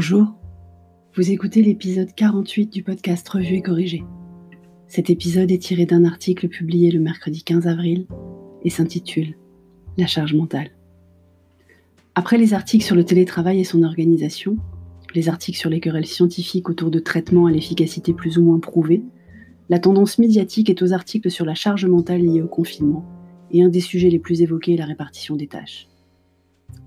Bonjour, vous écoutez l'épisode 48 du podcast Revue et Corrigé. Cet épisode est tiré d'un article publié le mercredi 15 avril et s'intitule La charge mentale. Après les articles sur le télétravail et son organisation, les articles sur les querelles scientifiques autour de traitements à l'efficacité plus ou moins prouvée, la tendance médiatique est aux articles sur la charge mentale liée au confinement, et un des sujets les plus évoqués est la répartition des tâches.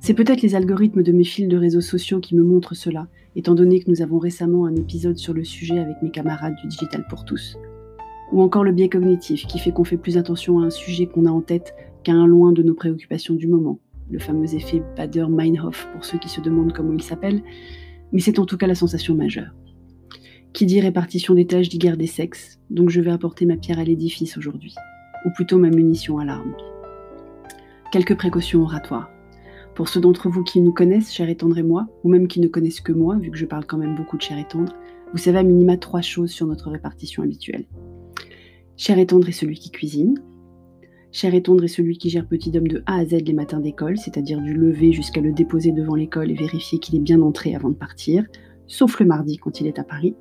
C'est peut-être les algorithmes de mes fils de réseaux sociaux qui me montrent cela, étant donné que nous avons récemment un épisode sur le sujet avec mes camarades du Digital pour tous. Ou encore le biais cognitif qui fait qu'on fait plus attention à un sujet qu'on a en tête qu'à un loin de nos préoccupations du moment, le fameux effet Bader-Meinhof pour ceux qui se demandent comment il s'appelle, mais c'est en tout cas la sensation majeure. Qui dit répartition des tâches dit guerre des sexes, donc je vais apporter ma pierre à l'édifice aujourd'hui, ou plutôt ma munition à l'arme. Quelques précautions oratoires. Pour ceux d'entre vous qui nous connaissent, cher et tendre et moi, ou même qui ne connaissent que moi, vu que je parle quand même beaucoup de cher et tendre, vous savez à minima trois choses sur notre répartition habituelle. Cher et tendre est celui qui cuisine. Cher et tendre est celui qui gère petit homme de A à Z les matins d'école, c'est-à-dire du lever jusqu'à le déposer devant l'école et vérifier qu'il est bien entré avant de partir, sauf le mardi quand il est à Paris.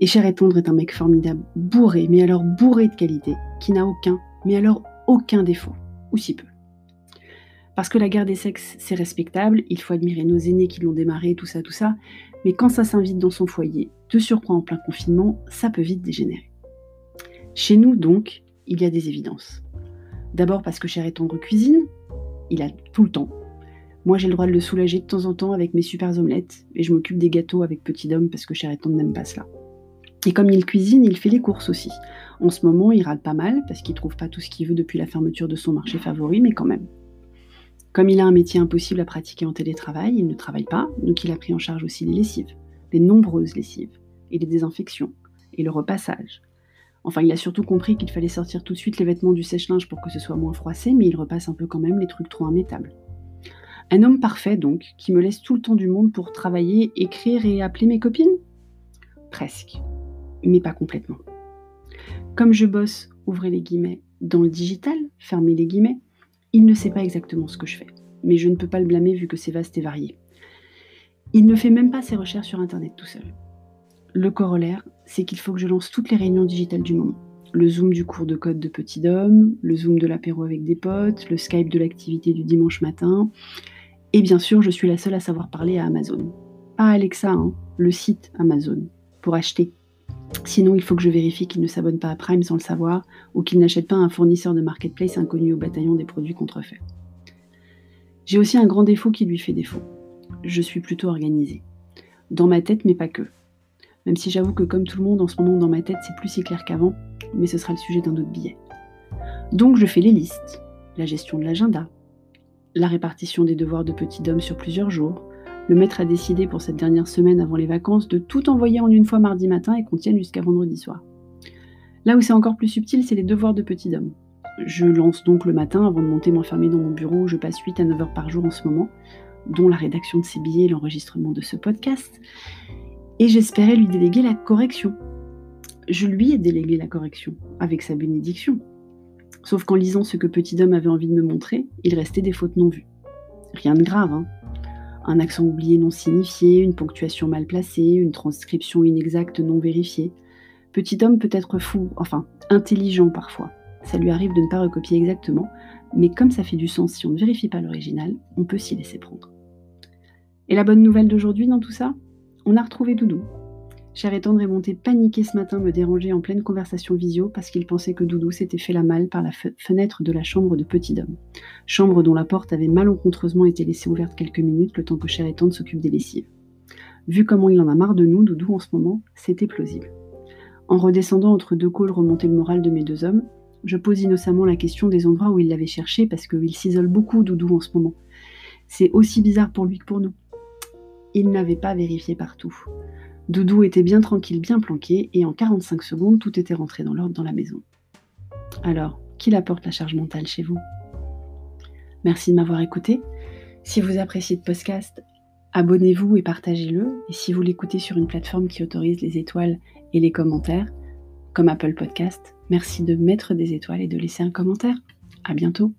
Et Cher et tendre est un mec formidable, bourré, mais alors bourré de qualité, qui n'a aucun, mais alors aucun défaut, ou si peu. Parce que la guerre des sexes, c'est respectable, il faut admirer nos aînés qui l'ont démarré, tout ça, tout ça, mais quand ça s'invite dans son foyer, de surcroît en plein confinement, ça peut vite dégénérer. Chez nous, donc, il y a des évidences. D'abord parce que Cher et Tendre cuisine, il a tout le temps. Moi, j'ai le droit de le soulager de temps en temps avec mes super omelettes, et je m'occupe des gâteaux avec Petit Homme parce que Cher et Tendre n'aime pas cela. Et comme il cuisine, il fait les courses aussi. En ce moment, il râle pas mal parce qu'il trouve pas tout ce qu'il veut depuis la fermeture de son marché favori, mais quand même. Comme il a un métier impossible à pratiquer en télétravail, il ne travaille pas, donc il a pris en charge aussi les lessives, les nombreuses lessives, et les désinfections, et le repassage. Enfin, il a surtout compris qu'il fallait sortir tout de suite les vêtements du sèche-linge pour que ce soit moins froissé, mais il repasse un peu quand même les trucs trop immétables. Un homme parfait, donc, qui me laisse tout le temps du monde pour travailler, écrire et appeler mes copines? Presque, mais pas complètement. Comme je bosse, ouvrez les guillemets, dans le digital, fermez les guillemets, il ne sait pas exactement ce que je fais, mais je ne peux pas le blâmer vu que c'est vaste et varié. Il ne fait même pas ses recherches sur Internet tout seul. Le corollaire, c'est qu'il faut que je lance toutes les réunions digitales du moment. Le Zoom du cours de code de Petit Dôme, le Zoom de l'apéro avec des potes, le Skype de l'activité du dimanche matin. Et bien sûr, je suis la seule à savoir parler à Amazon. Pas Alexa, hein, le site Amazon, pour acheter. Sinon, il faut que je vérifie qu'il ne s'abonne pas à Prime sans le savoir ou qu'il n'achète pas un fournisseur de marketplace inconnu au bataillon des produits contrefaits. J'ai aussi un grand défaut qui lui fait défaut. Je suis plutôt organisée. Dans ma tête, mais pas que. Même si j'avoue que comme tout le monde en ce moment dans ma tête, c'est plus si clair qu'avant, mais ce sera le sujet d'un autre billet. Donc je fais les listes, la gestion de l'agenda, la répartition des devoirs de petit homme sur plusieurs jours, le maître a décidé pour cette dernière semaine avant les vacances de tout envoyer en une fois mardi matin et qu'on tienne jusqu'à vendredi soir. Là où c'est encore plus subtil, c'est les devoirs de petit homme. Je lance donc le matin avant de monter m'enfermer dans mon bureau où je passe 8 à 9 heures par jour en ce moment, dont la rédaction de ces billets et l'enregistrement de ce podcast. Et j'espérais lui déléguer la correction. Je lui ai délégué la correction, avec sa bénédiction. Sauf qu'en lisant ce que Petit Homme avait envie de me montrer, il restait des fautes non vues. Rien de grave, hein un accent oublié non signifié, une ponctuation mal placée, une transcription inexacte non vérifiée. Petit homme peut être fou, enfin intelligent parfois. Ça lui arrive de ne pas recopier exactement, mais comme ça fait du sens si on ne vérifie pas l'original, on peut s'y laisser prendre. Et la bonne nouvelle d'aujourd'hui dans tout ça? On a retrouvé Doudou. Cher et tendre est monté paniqué ce matin me déranger en pleine conversation visio parce qu'il pensait que Doudou s'était fait la malle par la fenêtre de la chambre de Petit Dom. Chambre dont la porte avait malencontreusement été laissée ouverte quelques minutes le temps que Cher et tendre s'occupe des lessives. Vu comment il en a marre de nous, Doudou, en ce moment, c'était plausible. En redescendant entre deux calls remonter le moral de mes deux hommes, je pose innocemment la question des endroits où il l'avait cherché parce qu'il s'isole beaucoup, Doudou, en ce moment. C'est aussi bizarre pour lui que pour nous. Il n'avait pas vérifié partout. Doudou était bien tranquille, bien planqué, et en 45 secondes, tout était rentré dans l'ordre dans la maison. Alors, qui apporte la charge mentale chez vous? Merci de m'avoir écouté. Si vous appréciez le podcast, abonnez-vous et partagez-le. Et si vous l'écoutez sur une plateforme qui autorise les étoiles et les commentaires, comme Apple Podcast, merci de mettre des étoiles et de laisser un commentaire. À bientôt.